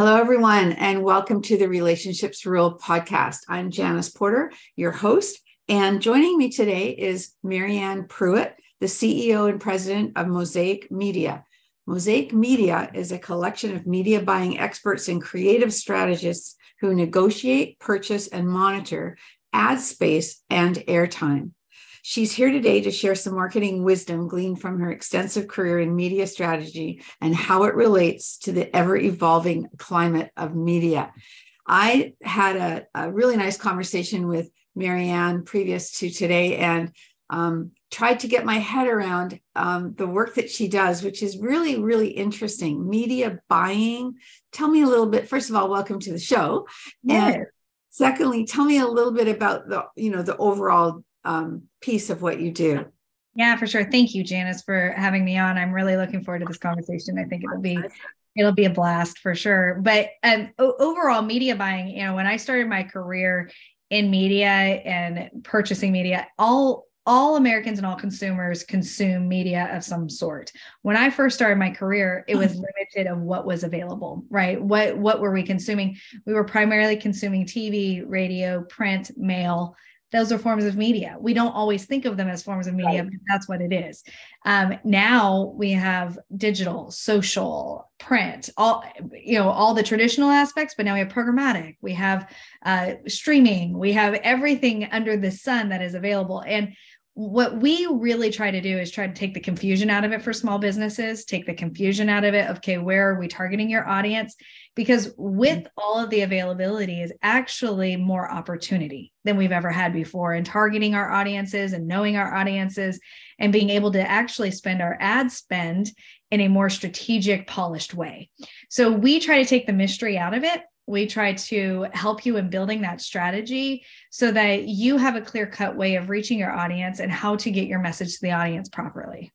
Hello, everyone, and welcome to the Relationships Rule podcast. I'm Janice Porter, your host, and joining me today is Marianne Pruitt, the CEO and president of Mosaic Media. Mosaic Media is a collection of media buying experts and creative strategists who negotiate, purchase, and monitor ad space and airtime. She's here today to share some marketing wisdom gleaned from her extensive career in media strategy and how it relates to the ever evolving climate of media. I had a, a, really nice conversation with Marianne previous to today, and um, tried to get my head around um, the work that she does, which is really, really interesting. Media buying. Tell me a little bit. First of all, welcome to the show. Yes. And secondly, tell me a little bit about the, you know, the overall um, piece of what you do. Yeah, for sure. Thank you, Janice, for having me on. I'm really looking forward to this conversation. I think it'll be it'll be a blast for sure. But um, overall, media buying. You know, when I started my career in media and purchasing media, all all Americans and all consumers consume media of some sort. When I first started my career, it was limited of what was available, right? What what were we consuming? We were primarily consuming TV, radio, print, mail. Those are forms of media. We don't always think of them as forms of media, right. but that's what it is. Um, now we have digital, social, print, all you know, all the traditional aspects. But now we have programmatic. We have uh, streaming. We have everything under the sun that is available. And what we really try to do is try to take the confusion out of it for small businesses, take the confusion out of it. Okay, where are we targeting your audience? Because with mm-hmm. all of the availability is actually more opportunity than we've ever had before in targeting our audiences and knowing our audiences and being able to actually spend our ad spend in a more strategic, polished way. So we try to take the mystery out of it we try to help you in building that strategy so that you have a clear cut way of reaching your audience and how to get your message to the audience properly.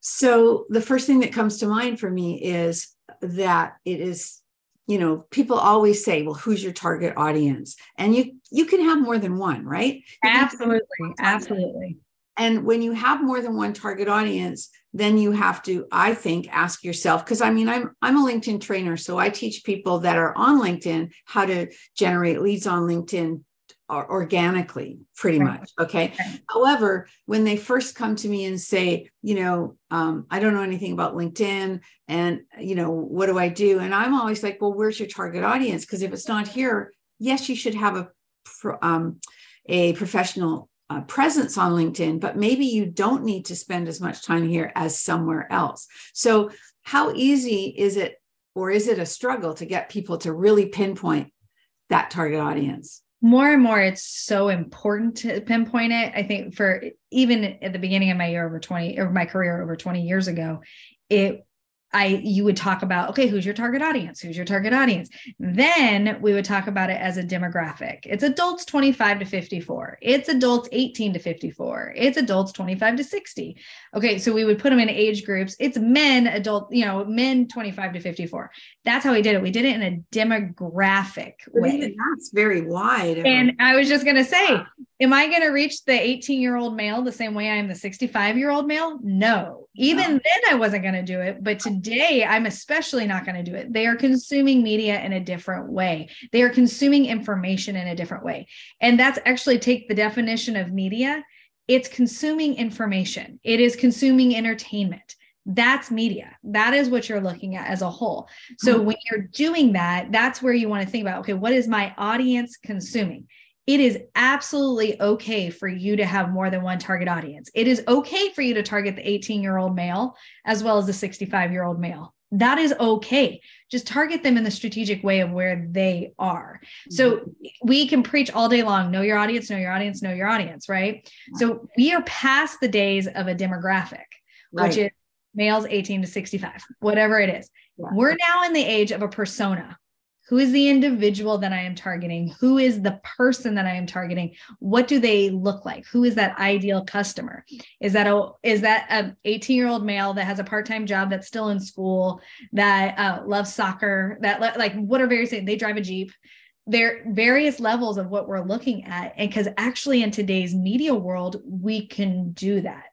So, the first thing that comes to mind for me is that it is you know people always say well who's your target audience? And you you can have more than one right? Absolutely. absolutely. And when you have more than one target audience, then you have to, I think, ask yourself, because I mean, I'm I'm a LinkedIn trainer, so I teach people that are on LinkedIn how to generate leads on LinkedIn organically pretty right. much okay right. however when they first come to me and say you know um, i don't know anything about linkedin and you know what do i do and i'm always like well where's your target audience because if it's not here yes you should have a um, a professional uh, presence on LinkedIn, but maybe you don't need to spend as much time here as somewhere else. So, how easy is it, or is it a struggle to get people to really pinpoint that target audience? More and more, it's so important to pinpoint it. I think for even at the beginning of my year over 20 or my career over 20 years ago, it I you would talk about okay who's your target audience? Who's your target audience? Then we would talk about it as a demographic. It's adults 25 to 54 it's adults 18 to 54 it's adults 25 to 60 okay so we would put them in age groups. It's men adult you know men 25 to 54 that's how we did it. We did it in a demographic way. that's very wide. And I was just going to say am I going to reach the 18 year old male the same way I am the 65 year old male no even no. then, I wasn't going to do it. But today, I'm especially not going to do it. They are consuming media in a different way, they are consuming information in a different way. And that's actually take the definition of media it's consuming information, it is consuming entertainment. That's media. That is what you're looking at as a whole. So, mm-hmm. when you're doing that, that's where you want to think about okay, what is my audience consuming? It is absolutely okay for you to have more than one target audience. It is okay for you to target the 18 year old male as well as the 65 year old male. That is okay. Just target them in the strategic way of where they are. So mm-hmm. we can preach all day long know your audience, know your audience, know your audience, right? So we are past the days of a demographic, right. which is males 18 to 65, whatever it is. Yeah. We're now in the age of a persona. Who is the individual that I am targeting? Who is the person that I am targeting? What do they look like? Who is that ideal customer? Is that a is that an 18 year old male that has a part time job that's still in school that uh, loves soccer? That like what are various they drive a jeep there are various levels of what we're looking at and because actually in today's media world we can do that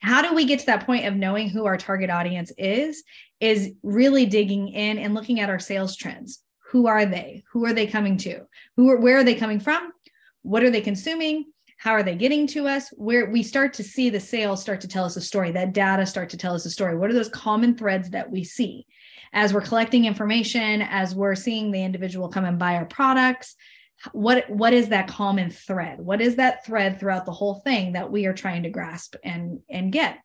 how do we get to that point of knowing who our target audience is is really digging in and looking at our sales trends who are they? Who are they coming to? Who are where are they coming from? What are they consuming? How are they getting to us? Where we start to see the sales start to tell us a story that data start to tell us a story. What are those common threads that we see? As we're collecting information, as we're seeing the individual come and buy our products, what what is that common thread? What is that thread throughout the whole thing that we are trying to grasp and and get?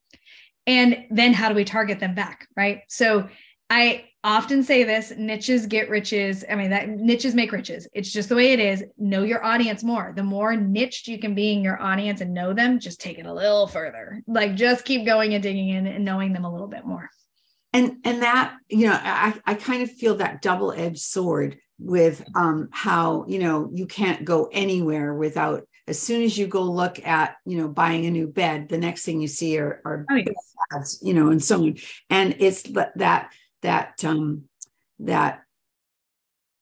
And then how do we target them back, right? So I often say this niches get riches. I mean, that niches make riches. It's just the way it is. Know your audience more. The more niched you can be in your audience and know them, just take it a little further. Like just keep going and digging in and knowing them a little bit more and and that you know i i kind of feel that double-edged sword with um how you know you can't go anywhere without as soon as you go look at you know buying a new bed the next thing you see are, are oh, yes. ads, you know and so on and it's that that um that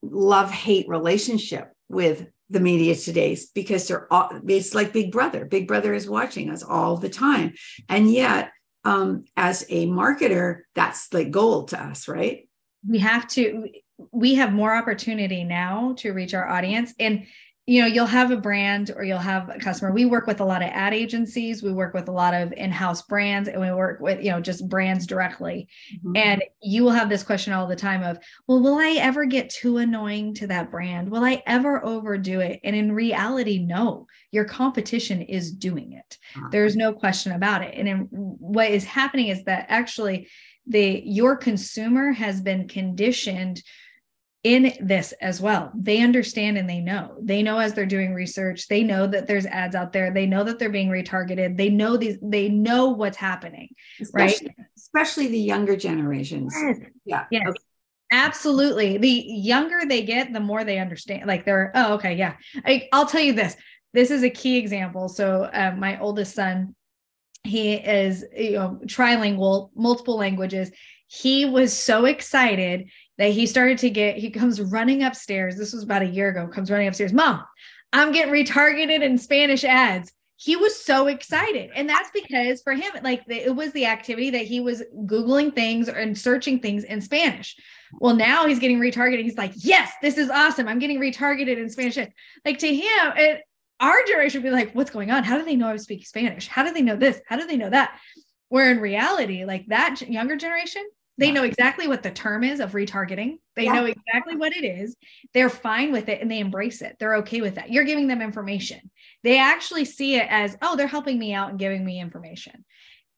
love hate relationship with the media today because they're all it's like big brother big brother is watching us all the time and yet um, as a marketer, that's like gold to us, right? We have to, we have more opportunity now to reach our audience. And you know you'll have a brand or you'll have a customer. We work with a lot of ad agencies. We work with a lot of in-house brands and we work with you know just brands directly. Mm-hmm. and you will have this question all the time of well will i ever get too annoying to that brand? Will i ever overdo it? And in reality no. Your competition is doing it. Uh-huh. there's no question about it. And in, what is happening is that actually the your consumer has been conditioned in this as well. They understand and they know. They know as they're doing research, they know that there's ads out there. They know that they're being retargeted. They know these they know what's happening, especially, right? Especially the younger generations. Yes. Yeah. Yes. Okay. Absolutely. The younger they get, the more they understand. Like they're, oh, okay, yeah. I, will tell you this. This is a key example. So uh, my oldest son, he is you know trilingual, multiple languages. He was so excited that he started to get, he comes running upstairs. This was about a year ago, comes running upstairs. Mom, I'm getting retargeted in Spanish ads. He was so excited. And that's because for him, like it was the activity that he was Googling things and searching things in Spanish. Well, now he's getting retargeted. He's like, yes, this is awesome. I'm getting retargeted in Spanish. Like to him, it, our generation would be like, what's going on? How do they know I speak Spanish? How do they know this? How do they know that? Where in reality, like that younger generation, they know exactly what the term is of retargeting. They yeah. know exactly what it is. They're fine with it and they embrace it. They're okay with that. You're giving them information. They actually see it as, oh, they're helping me out and giving me information.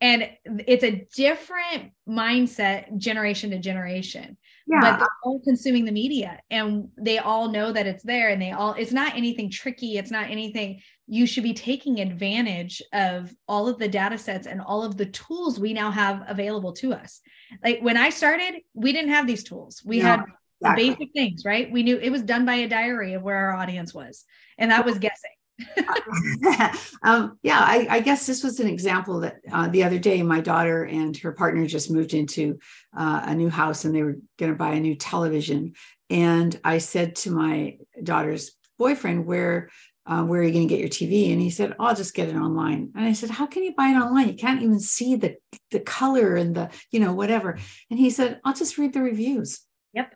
And it's a different mindset generation to generation. Yeah. But they're all consuming the media and they all know that it's there and they all, it's not anything tricky. It's not anything you should be taking advantage of all of the data sets and all of the tools we now have available to us. Like when I started, we didn't have these tools. We no, had exactly. basic things, right? We knew it was done by a diary of where our audience was, and that was guessing. um, yeah, I, I, guess this was an example that uh, the other day my daughter and her partner just moved into uh, a new house and they were going to buy a new television. And I said to my daughter's boyfriend, where uh, where are you going to get your TV? And he said, oh, I'll just get it online. And I said, how can you buy it online? You can't even see the, the color and the, you know, whatever. And he said, I'll just read the reviews. Yep.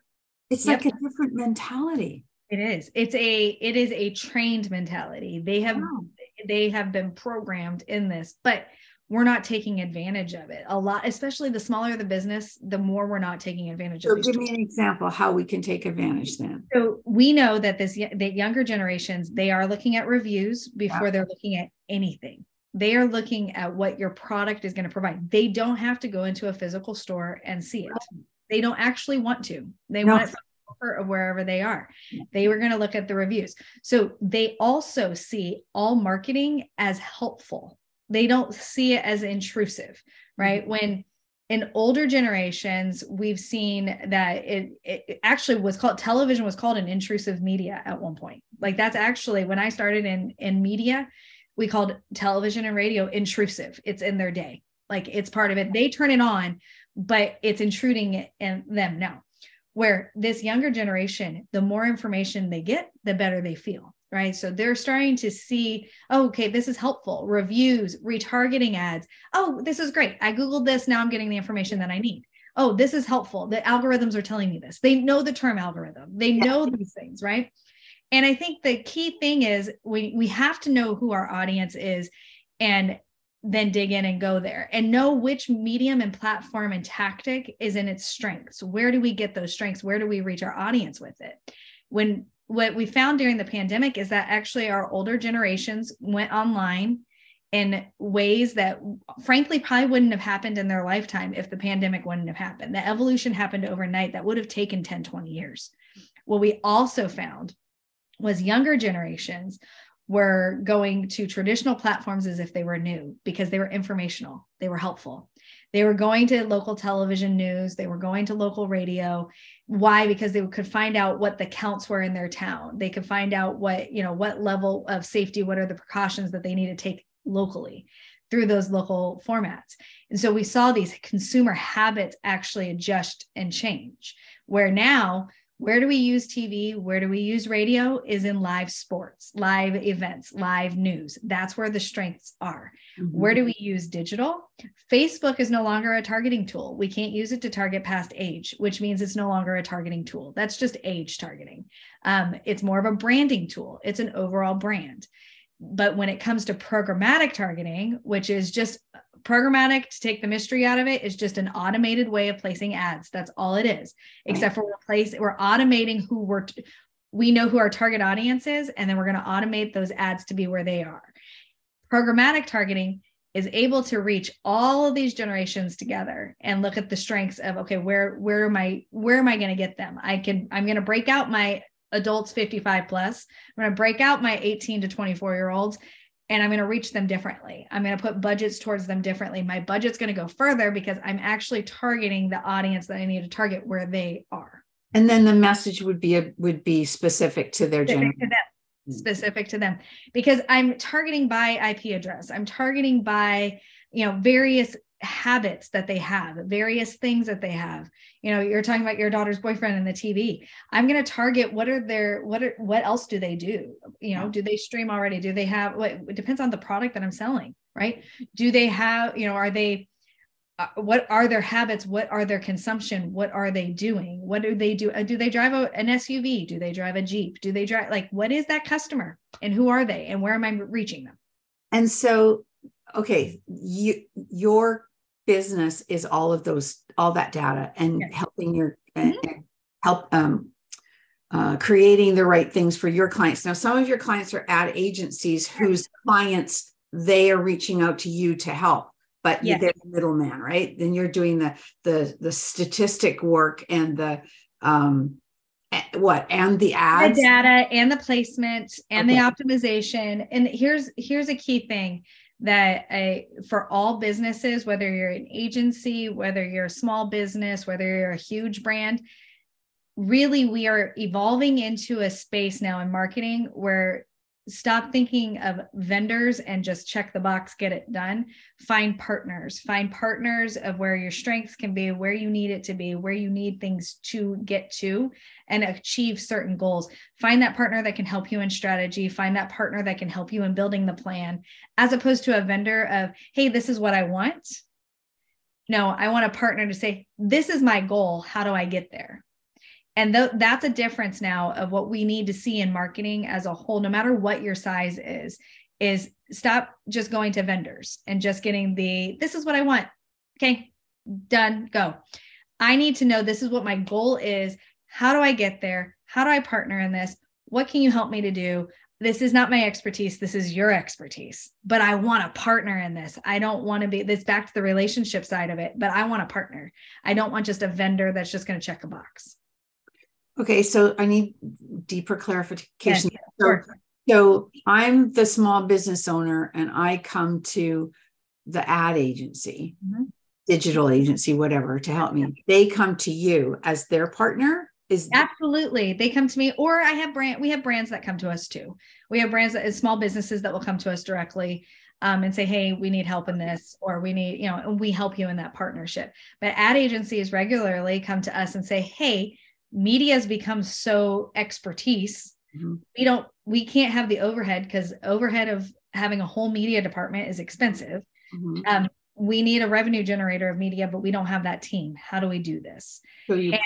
It's yep. like a different mentality. It is. It's a, it is a trained mentality. They have, they have been programmed in this, but we're not taking advantage of it a lot especially the smaller the business the more we're not taking advantage so of it So give tools. me an example how we can take advantage then so we know that this the younger generations they are looking at reviews before wow. they're looking at anything they are looking at what your product is going to provide they don't have to go into a physical store and see it they don't actually want to they no. want it of wherever they are. They were going to look at the reviews. So they also see all marketing as helpful they don't see it as intrusive right mm-hmm. when in older generations, we've seen that it, it actually was called television was called an intrusive media at one point. Like that's actually when I started in in media, we called television and radio intrusive. It's in their day. Like it's part of it. They turn it on, but it's intruding in them now. Where this younger generation, the more information they get, the better they feel right? So they're starting to see, oh, okay, this is helpful. Reviews, retargeting ads. Oh, this is great. I Googled this. Now I'm getting the information that I need. Oh, this is helpful. The algorithms are telling me this. They know the term algorithm, they know these things, right? And I think the key thing is we, we have to know who our audience is and then dig in and go there and know which medium and platform and tactic is in its strengths. Where do we get those strengths? Where do we reach our audience with it? When what we found during the pandemic is that actually our older generations went online in ways that frankly probably wouldn't have happened in their lifetime if the pandemic wouldn't have happened. The evolution happened overnight that would have taken 10, 20 years. What we also found was younger generations were going to traditional platforms as if they were new because they were informational, they were helpful. They were going to local television news, they were going to local radio. Why? Because they could find out what the counts were in their town. They could find out what, you know, what level of safety, what are the precautions that they need to take locally through those local formats. And so we saw these consumer habits actually adjust and change, where now where do we use TV? Where do we use radio? Is in live sports, live events, live news. That's where the strengths are. Mm-hmm. Where do we use digital? Facebook is no longer a targeting tool. We can't use it to target past age, which means it's no longer a targeting tool. That's just age targeting. Um, it's more of a branding tool, it's an overall brand. But when it comes to programmatic targeting, which is just programmatic to take the mystery out of it is just an automated way of placing ads. That's all it is except for we're place we're automating who we're t- we know who our target audience is and then we're going to automate those ads to be where they are. Programmatic targeting is able to reach all of these generations together and look at the strengths of okay where where am i where am i going to get them? I can i'm going to break out my adults 55 plus i'm going to break out my 18 to 24 year olds and I'm going to reach them differently. I'm going to put budgets towards them differently. My budget's going to go further because I'm actually targeting the audience that I need to target where they are. And then the message would be a, would be specific to their specific to them, specific to them because I'm targeting by IP address. I'm targeting by you know various habits that they have, various things that they have. You know, you're talking about your daughter's boyfriend and the TV. I'm going to target what are their what are what else do they do? You know, do they stream already? Do they have what it depends on the product that I'm selling, right? Do they have, you know, are they uh, what are their habits what are their consumption what are they doing what do they do uh, do they drive a, an suv do they drive a jeep do they drive like what is that customer and who are they and where am i reaching them and so okay you your business is all of those all that data and yes. helping your mm-hmm. and help um uh, creating the right things for your clients now some of your clients are ad agencies whose clients they are reaching out to you to help but yes. they're the middleman right then you're doing the the the statistic work and the um what and the ads the data and the placement and okay. the optimization and here's here's a key thing that I, for all businesses, whether you're an agency, whether you're a small business, whether you're a huge brand, really we are evolving into a space now in marketing where stop thinking of vendors and just check the box get it done. Find partners. Find partners of where your strengths can be where you need it to be where you need things to get to and achieve certain goals. Find that partner that can help you in strategy. Find that partner that can help you in building the plan as opposed to a vendor of hey this is what i want. No i want a partner to say this is my goal. How do i get there and th- that's a difference now of what we need to see in marketing as a whole no matter what your size is is stop just going to vendors and just getting the this is what i want. Okay done go. I need to know this is what my goal is. How do i get there? How do i partner in this? What can you help me to do? This is not my expertise. This is your expertise but i want a partner in this. I don't want to be this back to the relationship side of it but i want a partner. I don't want just a vendor that's just going to check a box Okay, so I need deeper clarification. Yes, so, so I'm the small business owner and I come to the ad agency. Mm-hmm. digital agency, whatever, to help me. They come to you as their partner. Is absolutely they come to me, or I have brand. We have brands that come to us too. We have brands that small businesses that will come to us directly um, and say, hey, we need help in this, or we need, you know, and we help you in that partnership. But ad agencies regularly come to us and say, hey, media has become so expertise. Mm-hmm. We don't, we can't have the overhead because overhead of having a whole media department is expensive. Mm-hmm. Um, we need a revenue generator of media, but we don't have that team. How do we do this? So, and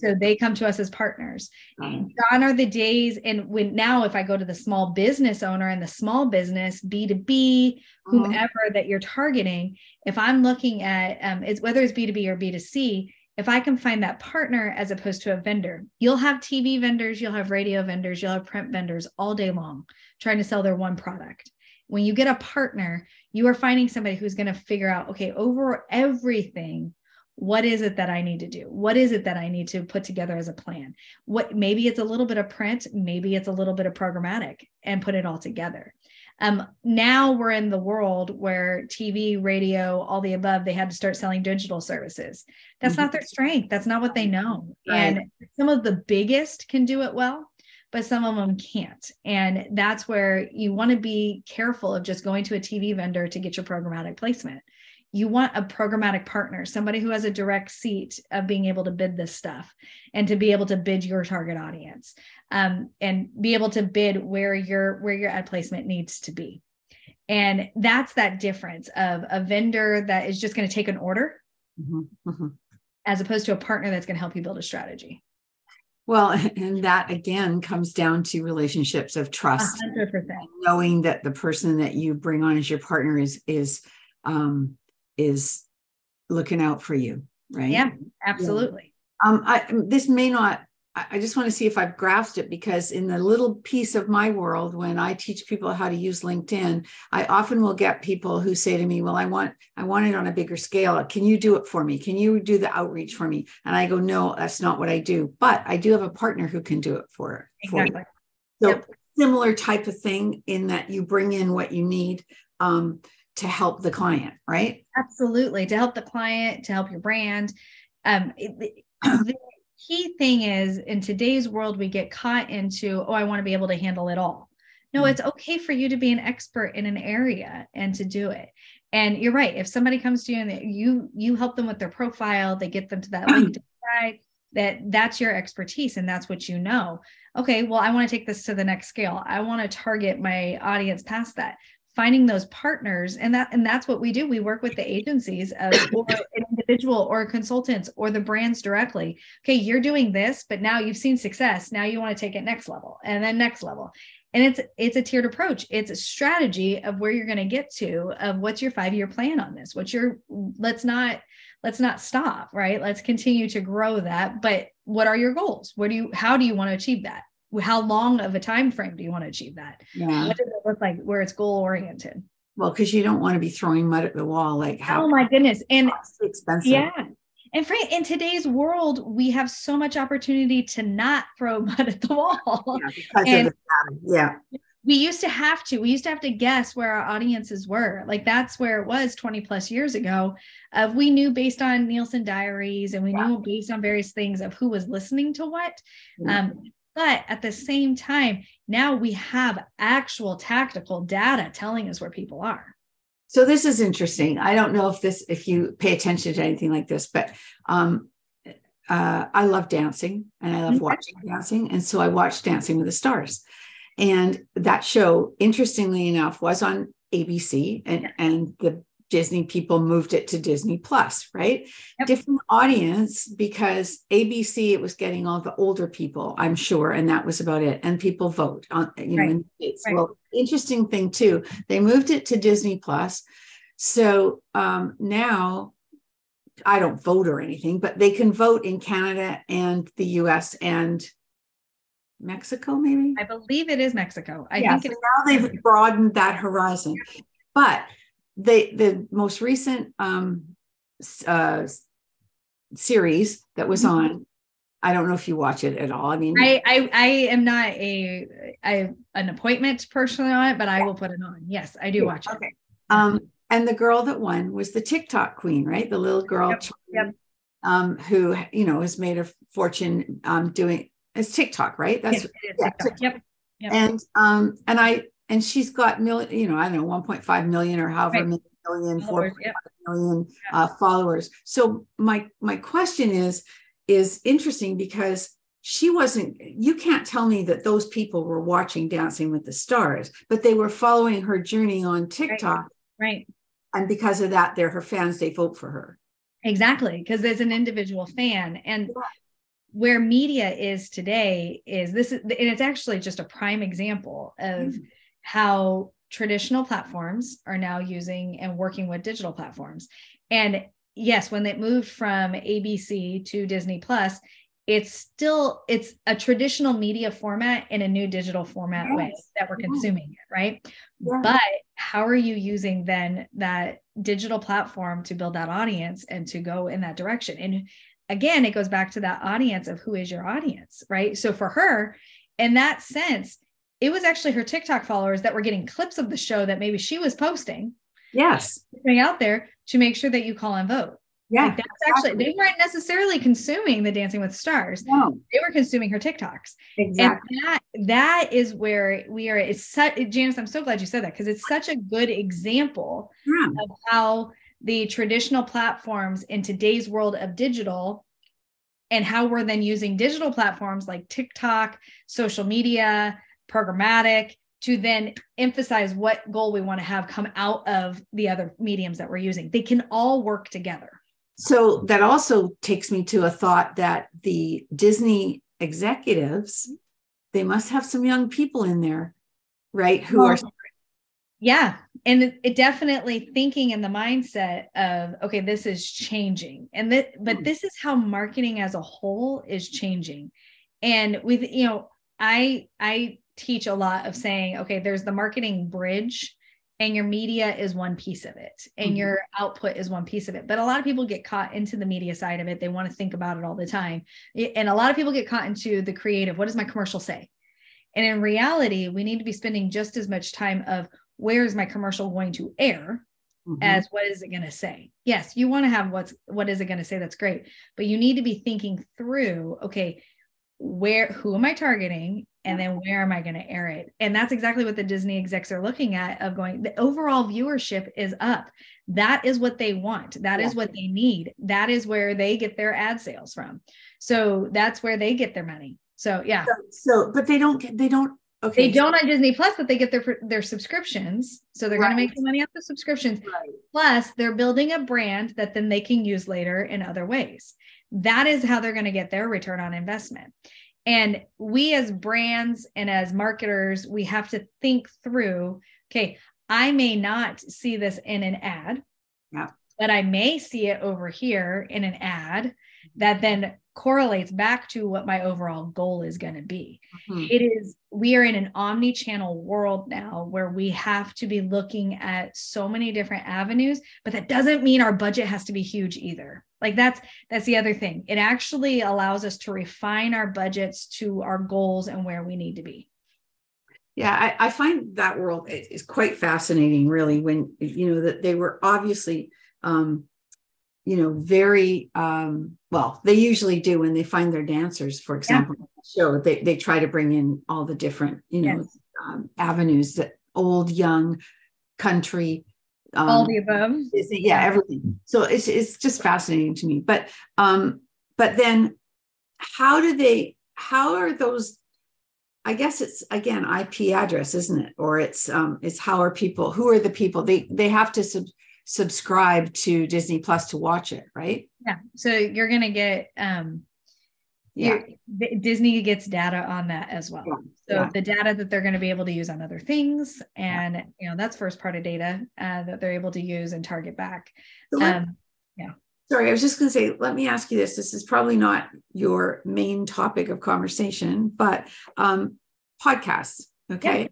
so they come to us as partners. Um, Gone are the days, and when now, if I go to the small business owner and the small business B2B, uh-huh. whomever that you're targeting, if I'm looking at um, it's whether it's B2B or B2C, if I can find that partner as opposed to a vendor, you'll have TV vendors, you'll have radio vendors, you'll have print vendors all day long trying to sell their one product. When you get a partner, you are finding somebody who's going to figure out, okay, over everything, what is it that I need to do? What is it that I need to put together as a plan? What maybe it's a little bit of print, maybe it's a little bit of programmatic and put it all together. Um, now we're in the world where TV, radio, all the above, they had to start selling digital services. That's mm-hmm. not their strength. That's not what they know. Right. And some of the biggest can do it well but some of them can't. And that's where you want to be careful of just going to a TV vendor to get your programmatic placement. You want a programmatic partner, somebody who has a direct seat of being able to bid this stuff and to be able to bid your target audience um, and be able to bid where your where your ad placement needs to be. And that's that difference of a vendor that is just going to take an order mm-hmm. Mm-hmm. as opposed to a partner that's going to help you build a strategy. Well, and that again comes down to relationships of trust, 100%. knowing that the person that you bring on as your partner is is um, is looking out for you, right? Yeah, absolutely. Yeah. Um, I, this may not I just want to see if I've grasped it because in the little piece of my world, when I teach people how to use LinkedIn, I often will get people who say to me, "Well, I want I want it on a bigger scale. Can you do it for me? Can you do the outreach for me?" And I go, "No, that's not what I do, but I do have a partner who can do it for, for exactly. you." So yep. similar type of thing in that you bring in what you need. Um, to help the client, right? Absolutely, to help the client, to help your brand. Um, it, the, key thing is in today's world, we get caught into, oh, I want to be able to handle it all. No, mm-hmm. it's okay for you to be an expert in an area and to do it. And you're right. If somebody comes to you and you you help them with their profile, they get them to that LinkedIn site, that that's your expertise and that's what you know. Okay, well, I want to take this to the next scale. I want to target my audience past that finding those partners and that and that's what we do. We work with the agencies of, or an individual or consultants or the brands directly. Okay you're doing this but now you've seen success. Now you want to take it next level and then next level. And it's it's a tiered approach. It's a strategy of where you're going to get to of what's your five year plan on this? What's your let's not let's not stop right? Let's continue to grow that but what are your goals? What do you how do you want to achieve that how long of a time frame do you want to achieve that? Yeah. what does it look like where it's goal oriented? Well because you don't want to be throwing mud at the wall like how oh my goodness and expensive. Yeah and for, in today's world we have so much opportunity to not throw mud at the wall. Yeah, and yeah. we used to have to we used to have to guess where our audiences were like that's where it was 20 plus years ago of we knew based on nielsen diaries and we yeah. knew based on various things of who was listening to what um, but at the same time, now we have actual tactical data telling us where people are. So this is interesting. I don't know if this, if you pay attention to anything like this, but um, uh, I love dancing and I love mm-hmm. watching dancing. And so I watched Dancing with the Stars. And that show, interestingly enough, was on ABC and, and the Disney people moved it to Disney Plus, right? Yep. Different audience because ABC it was getting all the older people, I'm sure, and that was about it. And people vote on, you right. know, in the states. Right. Well, interesting thing too, they moved it to Disney Plus, so um, now I don't vote or anything, but they can vote in Canada and the U.S. and Mexico, maybe. I believe it is Mexico. I yeah, think so now they've broadened that horizon, but the the most recent um, uh, series that was mm-hmm. on I don't know if you watch it at all. I mean, I I, I am not a I an appointment personally on it, but I will put it on. Yes, I do watch it. Okay. Um, and the girl that won was the TikTok queen, right? The little girl Yep, yep. Um, who you know has made a fortune um, doing it's TikTok, right? That's It is yeah, TikTok. Yep. Yep. and um and I and she's got million, you know, I don't know, 1.5 million or however Right. many million, Followers, 4.5 yep. million uh, followers. So my my question is is interesting because she wasn't you can't tell me that those people were watching Dancing with the Stars, but they were following her journey on TikTok. Right. And because of that, they're her fans, they vote for her. Exactly. Because there's an individual fan. And Yeah. where media is today is this is and it's actually just a prime example of Mhm. How traditional platforms are now using and working with digital platforms. And yes, when they moved from ABC to Disney Plus, it's still it's a traditional media format in a new digital format way that we're consuming it, right? Yeah. But how are you using then that digital platform to build that audience and to go in that direction? And again, it goes back to that audience of who is your audience, right? So for her, in that sense, it was actually her TikTok followers that were getting clips of the show that maybe she was posting, Yes. putting out there to make sure that you call and vote. Yeah. Like that's actually they weren't necessarily consuming the Dancing with Stars; no, they were consuming her TikToks. exactly. And that that is where we are. It's such Janice. I'm so glad you said that because it's such a good example Yeah. of how the traditional platforms in today's world of digital and how we're then using digital platforms like TikTok, social media, programmatic to then emphasize what goal we want to have come out of the other mediums that we're using. They can all work together. So that also takes me to a thought that the Disney executives, they must have some young people in there, right? Who are Yeah. And it, it definitely thinking in the mindset of, okay, this is changing. And that, but Hmm. this is how marketing as a whole is changing. And with, you know, I, I teach a lot of saying, okay, there's the marketing bridge and your media is one piece of it and Mhm. your output is one piece of it. But a lot of people get caught into the media side of it. They want to think about it all the time. And a lot of people get caught into the creative. What does my commercial say? And in reality, we need to be spending just as much time of where is my commercial going to air Mhm. as what is it going to say yes you want to have what's what is it going to say that's great but you need to be thinking through okay where who am i targeting and then where am i going to air it and that's exactly what the disney execs are looking at of going the overall viewership is up that is what they want That is Yeah. what they need that is where they get their ad sales from so that's where they get their money so yeah so, so, but they don't get, they don't, okay. they don't on Disney Plus, but they get their their subscriptions. So they're going to make Right. the money off the subscriptions. Right. Plus, they're building a brand that then they can use later in other ways. That is how they're going to get their return on investment. And we as brands and as marketers, we have to think through, okay, I may not see this in an ad. Yeah. But I may see it over here in an ad that then correlates back to what my overall goal is going to be. Mhm. it is we are in an omni-channel world now where we have to be looking at so many different avenues but that doesn't mean our budget has to be huge either. Like that's that's the other thing. It actually allows us to refine our budgets to our goals and where we need to be. Yeah, I, I find that world is quite fascinating, really, when you know that they were obviously um, you know, very um, well, they usually do when they find their dancers, for example, the show, they they try to bring in all the different, you know, Yes. um, avenues that old, young, country, um, all the above yeah, Yeah. everything. So it's it's just fascinating to me. But um, but then how do they how are those I guess it's again IP address, isn't it? Or it's um it's how are people who are the people they they have to sub, subscribe to Disney Plus to watch it, right? yeah so you're going to get um Yeah. Disney gets data on that as well. Yeah, So yeah. the data that they're going to be able to use on other things, and you know that's first part of data uh, that they're able to use and target back. So Um, Sorry, I was just going to say, let me ask you this. This is probably not your main topic of conversation, but um, podcasts. Okay.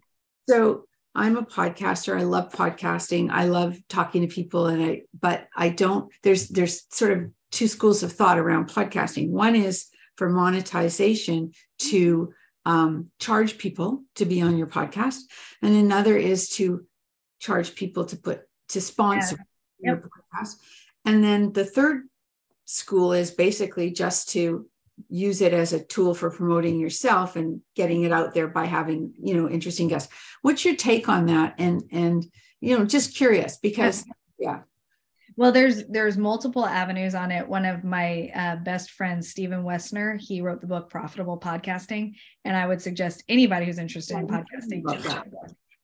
So I'm a podcaster. I love podcasting. I love talking to people, and I, but I don't. There's there's sort of two schools of thought around podcasting. One is for monetization to um, charge people to be on your podcast, and another is to charge people to put to sponsor yeah. yep. your podcast. And then the third school is basically just to use it as a tool for promoting yourself and getting it out there by having you know interesting guests. What's your take on that? And and you know just curious because yeah. Well there's there's multiple avenues on it. One of my uh, best friends Stephen Woessner he wrote the book profitable podcasting and i would suggest anybody who's interested in podcasting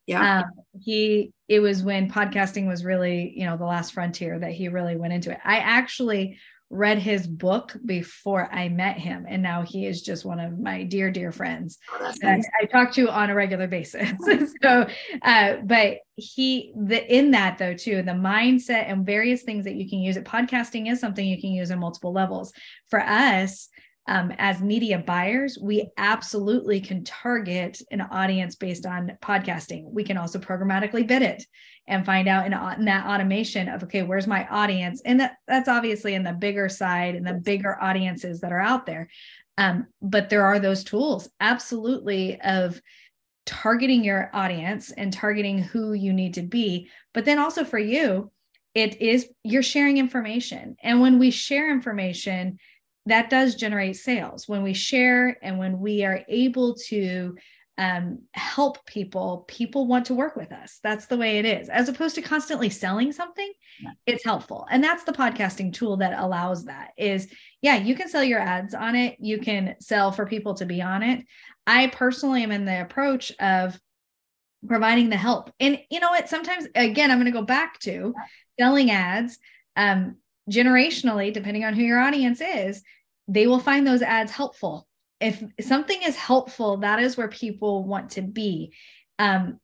yeah. Um, he it was when podcasting was really you know the last frontier that he really went into it. I actually read his book before I met him. And now he is just one of my dear, dear friends oh, nice. I, I, talk to on a regular basis. so, uh, but he, the, in that though, too, the mindset and various things that you can use it. Podcasting is something you can use on multiple levels. For us, um, as media buyers, we absolutely can target an audience based on podcasting. We can also programmatically bid it and find out in, in, that automation of okay, where's my audience? And that, that's obviously in the bigger side and the bigger audiences that are out there. Um, but there are those tools absolutely of targeting your audience and targeting who you need to be. But then also for you, it is you're sharing information. And when we share information, that does generate sales. When we share and when we are able to um, help people people want to work with us. That's the way it is. As opposed to constantly selling something yeah. it's helpful. And that's the podcasting tool that allows that is yeah you can sell your ads on it. You can sell for people to be on it. I personally am in the approach of providing the help. And you know what? Sometimes again i'm going to go back to selling ads um, generationally depending on who your audience is they will find those ads helpful. If something is helpful, that is where people want to be. Um,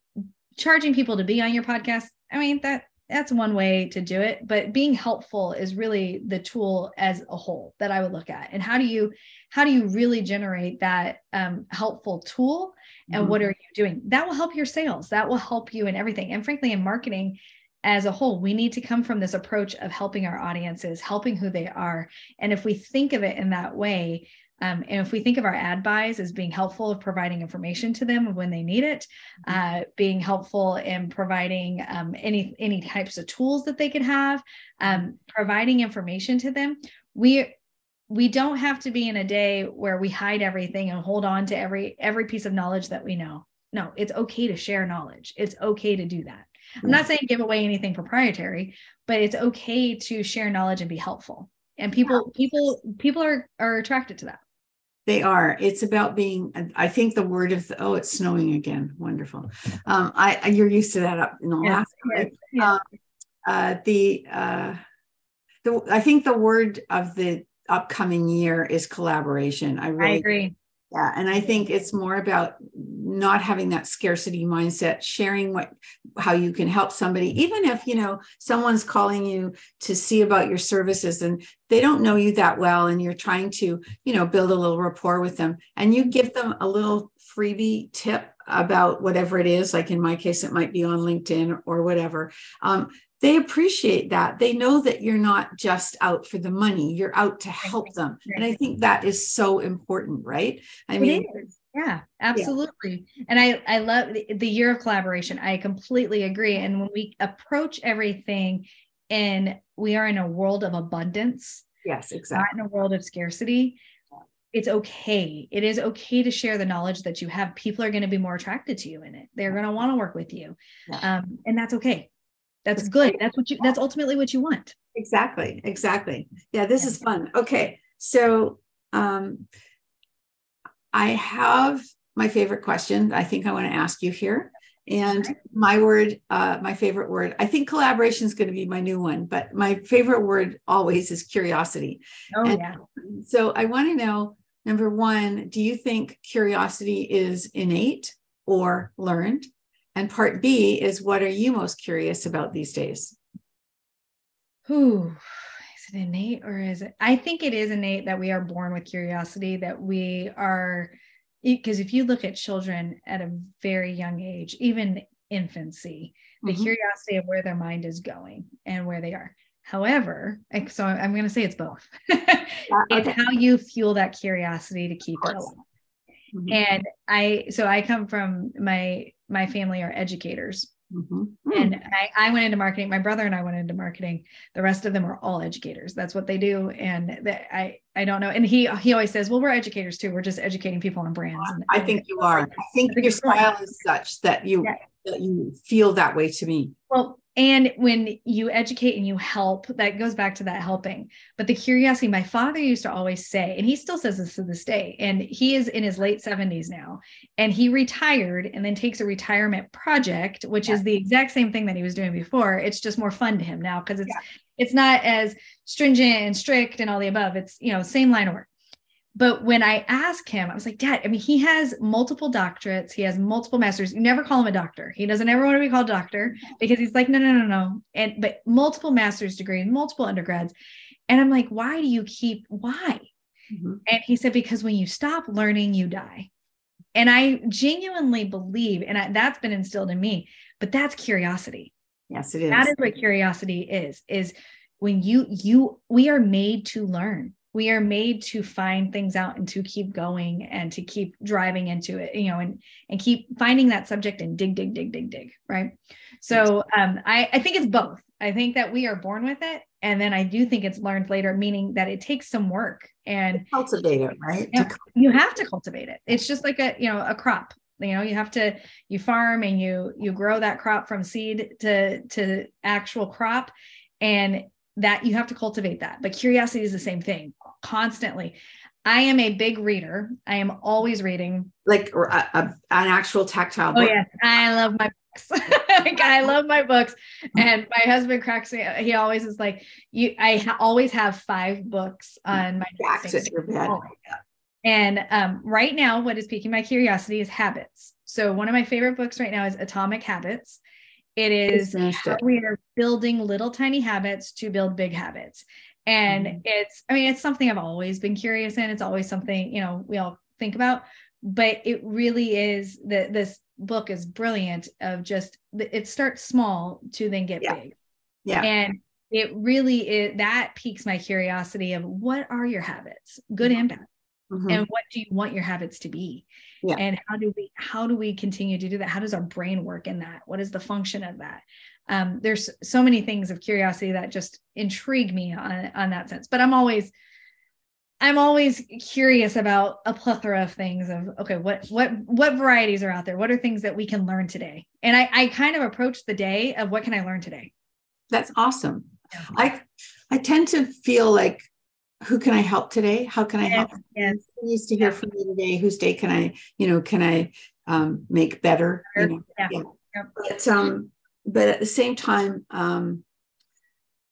charging people to be on your podcast, I mean, that that's one way to do it but being helpful is really the tool as a whole that i would look at and how do you how do you really generate that um, helpful tool and mm-hmm. what are you doing that will help your sales that will help you in everything and frankly in marketing as a whole, we need to come from this approach of helping our audiences, helping who they are. And if we think of it in that way, um, and if we think of our ad buys as being helpful of providing information to them when they need it, mm-hmm. uh, being helpful in providing um, any any types of tools that they could have, um, providing information to them, we we don't have to be in a day where we hide everything and hold on to every every piece of knowledge that we know. No, it's okay to share knowledge. It's okay to do that. I'm not saying give away anything proprietary, but it's okay to share knowledge and be helpful. And people, people, people are are attracted to that. They are. It's about being. I think the word of the, oh, it's snowing again. Wonderful. Um, I you're used to that up in Alaska. Yes, yes, yes. Um, uh, the uh, the I think the word of the upcoming year is collaboration. I really I agree. Yeah, and I think it's more about not having that scarcity mindset, sharing what how you can help somebody, even if you know someone's calling you to see about your services and they don't know you that well, and you're trying to you know build a little rapport with them, and you give them a little freebie tip about whatever it is. Like in my case, it might be on LinkedIn or whatever. Um, they appreciate that. They know that you're not just out for the money, you're out to help them. And I think that is so important, right? I mean, yeah, absolutely. Yeah. And I, I love the, the year of collaboration. I completely agree. And when we approach everything and we are in a world of abundance, yes, exactly, not in a world of scarcity, it's okay. It is okay to share the knowledge that you have. People are going to be more attracted to you in it. They're going to want to work with you. Yeah. Um, and that's okay that's good. that's what you that's ultimately what you want. Exactly exactly. Yeah this is fun. Okay so um i have my favorite question i think i want to ask you here. And my word uh my favorite word i think collaboration is going to be my new one but my favorite word always is curiosity. Oh and yeah. so i want to know number one do you think curiosity is innate or learned and part B is what are you most curious about these days? Who is it innate or is it? I think it is innate that we are born with curiosity, that we are, because if you look at children at a very young age, even infancy, the mm-hmm. curiosity of where their mind is going and where they are. However, so I'm going to say it's both. it's how you fuel that curiosity to keep it alive. Mm-hmm. And I, so I come from my my family are educators Mm-hmm. And I, I, went into marketing. My brother and I went into marketing. The rest of them are all educators. That's what they do. And the, I, I don't know. And he, he always says, "Well, we're educators too. We're just educating people on brands." And, I think you are. I think, I think your style is such that you yeah. that you feel that way to me. Well, and when you educate and you help that goes back to that helping but the curiosity my father used to always say and he still says this to this day and he is in his late 70s now and he retired and then takes a retirement project which yeah. is the exact same thing that he was doing before it's just more fun to him now because it's yeah. it's not as stringent and strict and all the above it's you know same line of work but when I ask him, I was like, Dad, I mean, he has multiple doctorates, he has multiple masters. You never call him a doctor. He doesn't ever want to be called doctor because he's like, no, no, no, no. And but multiple master's degrees, multiple undergrads. And I'm like, why do you keep why? Mm-hmm. And he said, because when you stop learning, you die. And I genuinely believe, and I, that's been instilled in me, but that's curiosity. Yes, it is. That is what curiosity is, is when you, you, we are made to learn we are made to find things out and to keep going and to keep driving into it you know and and keep finding that subject and dig dig dig dig dig right? So um i i think it's both. I think that we are born with it and then i do think it's learned later meaning that it takes some work and cultivate it right? You, know, you have to cultivate it. It's just like a you know a crop you know you have to you farm and you you grow that crop from seed to to actual crop and that you have to cultivate that but curiosity is the same thing constantly. I am a big reader. I am always reading. Like a, a, an actual tactile oh, book. Oh, yeah. I love my books. like, I love my books. And my husband cracks me. He always is like, you, I ha- always have five books on my at your bed. Oh, and um, right now, what is piquing my curiosity is habits. So one of my favorite books right now is Atomic Habits. It is we are building little tiny habits to build big habits and mm-hmm. it's i mean it's something i've always been curious in it's always something you know we all think about but it really is that this book is brilliant of just it starts small to then get yeah. big yeah and it really is that piques my curiosity of what are your habits good mm-hmm. and bad mm-hmm. and what do you want your habits to be? Yeah. and how do we how do we continue to do that? How does our brain work in that? What is the function of that? Um, there's so many things of curiosity that just intrigue me on, on that sense but i'm always i'm always curious about a plethora of things of okay what what what varieties are out there? What are things that we can learn today? And i i kind of approach the day of what can i learn today? That's awesome. Yeah. i i tend to feel like who can i help today? How can i yes, help? yes. Needs to hear from me today whose day can i you know can i um, make better you know? yeah. yeah. but um but at the same time um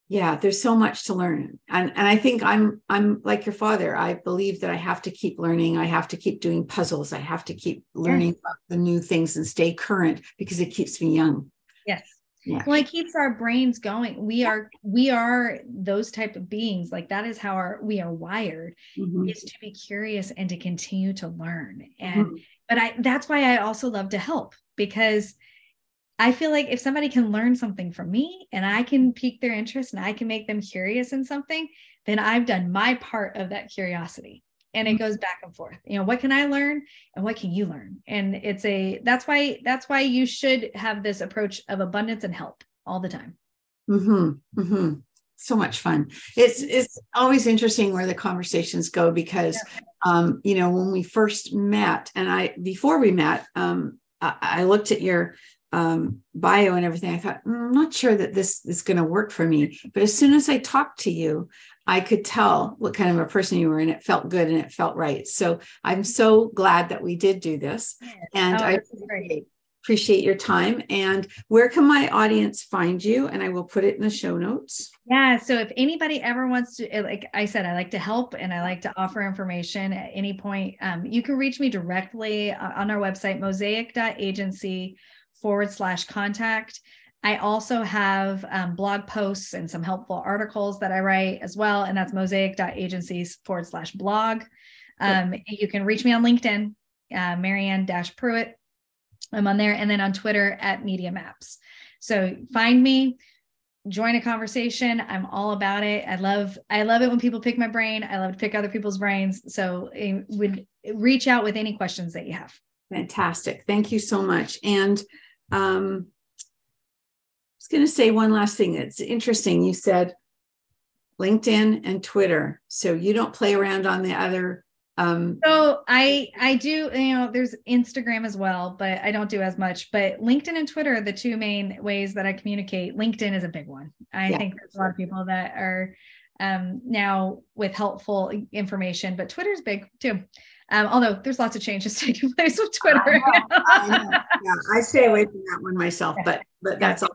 yeah there's so much to learn. And and i think i'm i'm like your father. I believe that i have to keep learning. I have to keep doing puzzles. I have to keep learning yes. about the new things and stay current because it keeps me young. Yes yeah. well it keeps our brains going we are we are those type of beings like that is how our we are wired mm-hmm. is to be curious and to continue to learn and mm-hmm. but i that's why i also love to help because I feel like if somebody can learn something from me and I can pique their interest and I can make them curious in something, then I've done my part of that curiosity. And it mm-hmm. goes back and forth. You know, what can I learn and what can you learn? And it's a that's why that's why you should have this approach of abundance and help all the time. Mm-hmm. Mm-hmm. So much fun. It's it's always interesting where the conversations go because yeah. um, you know, when we first met and I before we met, um, I, I looked at your um, bio and everything, I thought, mm, I'm not sure that this is going to work for me. But as soon as I talked to you, I could tell what kind of a person you were, and it felt good and it felt right. So I'm so glad that we did do this. And oh, I appreciate, appreciate your time. And where can my audience find you? And I will put it in the show notes. Yeah. So if anybody ever wants to, eh, like I said, I like to help and I like to offer information at any point. Um, you can reach me directly uh, on our website, mosaic.agency forward slash contact. I also have um, blog posts and some helpful articles that I write as well. And that's mosaic.agencies forward slash blog. Um, you can reach me on LinkedIn, uh, Marianne Dash Pruitt. I'm on there. And then on Twitter at Media Maps. So find me, join a conversation. I'm all about it. I love, I love it when people pick my brain. I love to pick other people's brains. So uh, would reach out with any questions that you have. Fantastic. Thank you so much. And um, going to say one last thing. It's interesting. You said LinkedIn and Twitter. So you don't play around on the other um so i i do you know there's instagram as well but i don't do as much but linkedin and twitter are the two main ways that i communicate linkedin is a big one i yeah. think there's a lot of people that are um now with helpful information but twitter's big too um, although there's lots of changes taking place with Twitter. I know, I know. Yeah, I stay away from that one myself, but but that's all.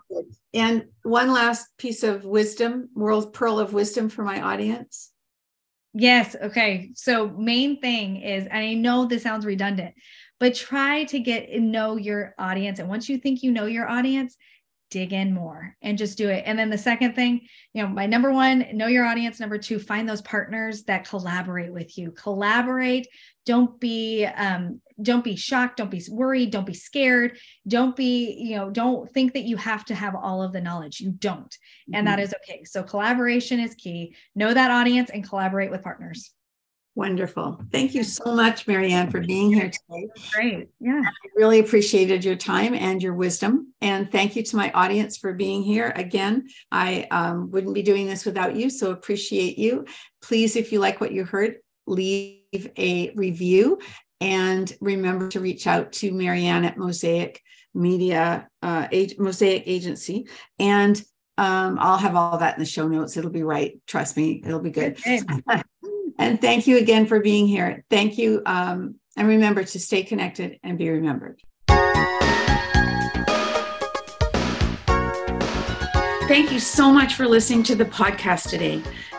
And one last piece of wisdom, world pearl of wisdom for my audience. Yes. Okay. So main thing is, and I know this sounds redundant, but try to get know your audience. And once you think you know your audience, dig in more and just do it. And then the second thing, you know, my number one, know your audience. Number two, find those partners that collaborate with you. Collaborate. Don't be um, don't be shocked. Don't be worried. Don't be scared. Don't be, you know, don't think that you have to have all of the knowledge. You don't. And mm-hmm. that is okay. So collaboration is key. Know that audience and collaborate with partners. Wonderful. Thank you so much, Marianne, for being here today. Great. Yeah. I really appreciated your time and your wisdom. And thank you to my audience for being here. Again, I um, wouldn't be doing this without you, so appreciate you. Please, if you like what you heard, leave a review and remember to reach out to Marianne at Mosaic Media, uh, Mosaic Agency. And um, I'll have all that in the show notes. It'll be right. Trust me, it'll be good. And thank you again for being here. Thank you. Um, and remember to stay connected and be remembered. Thank you so much for listening to the podcast today.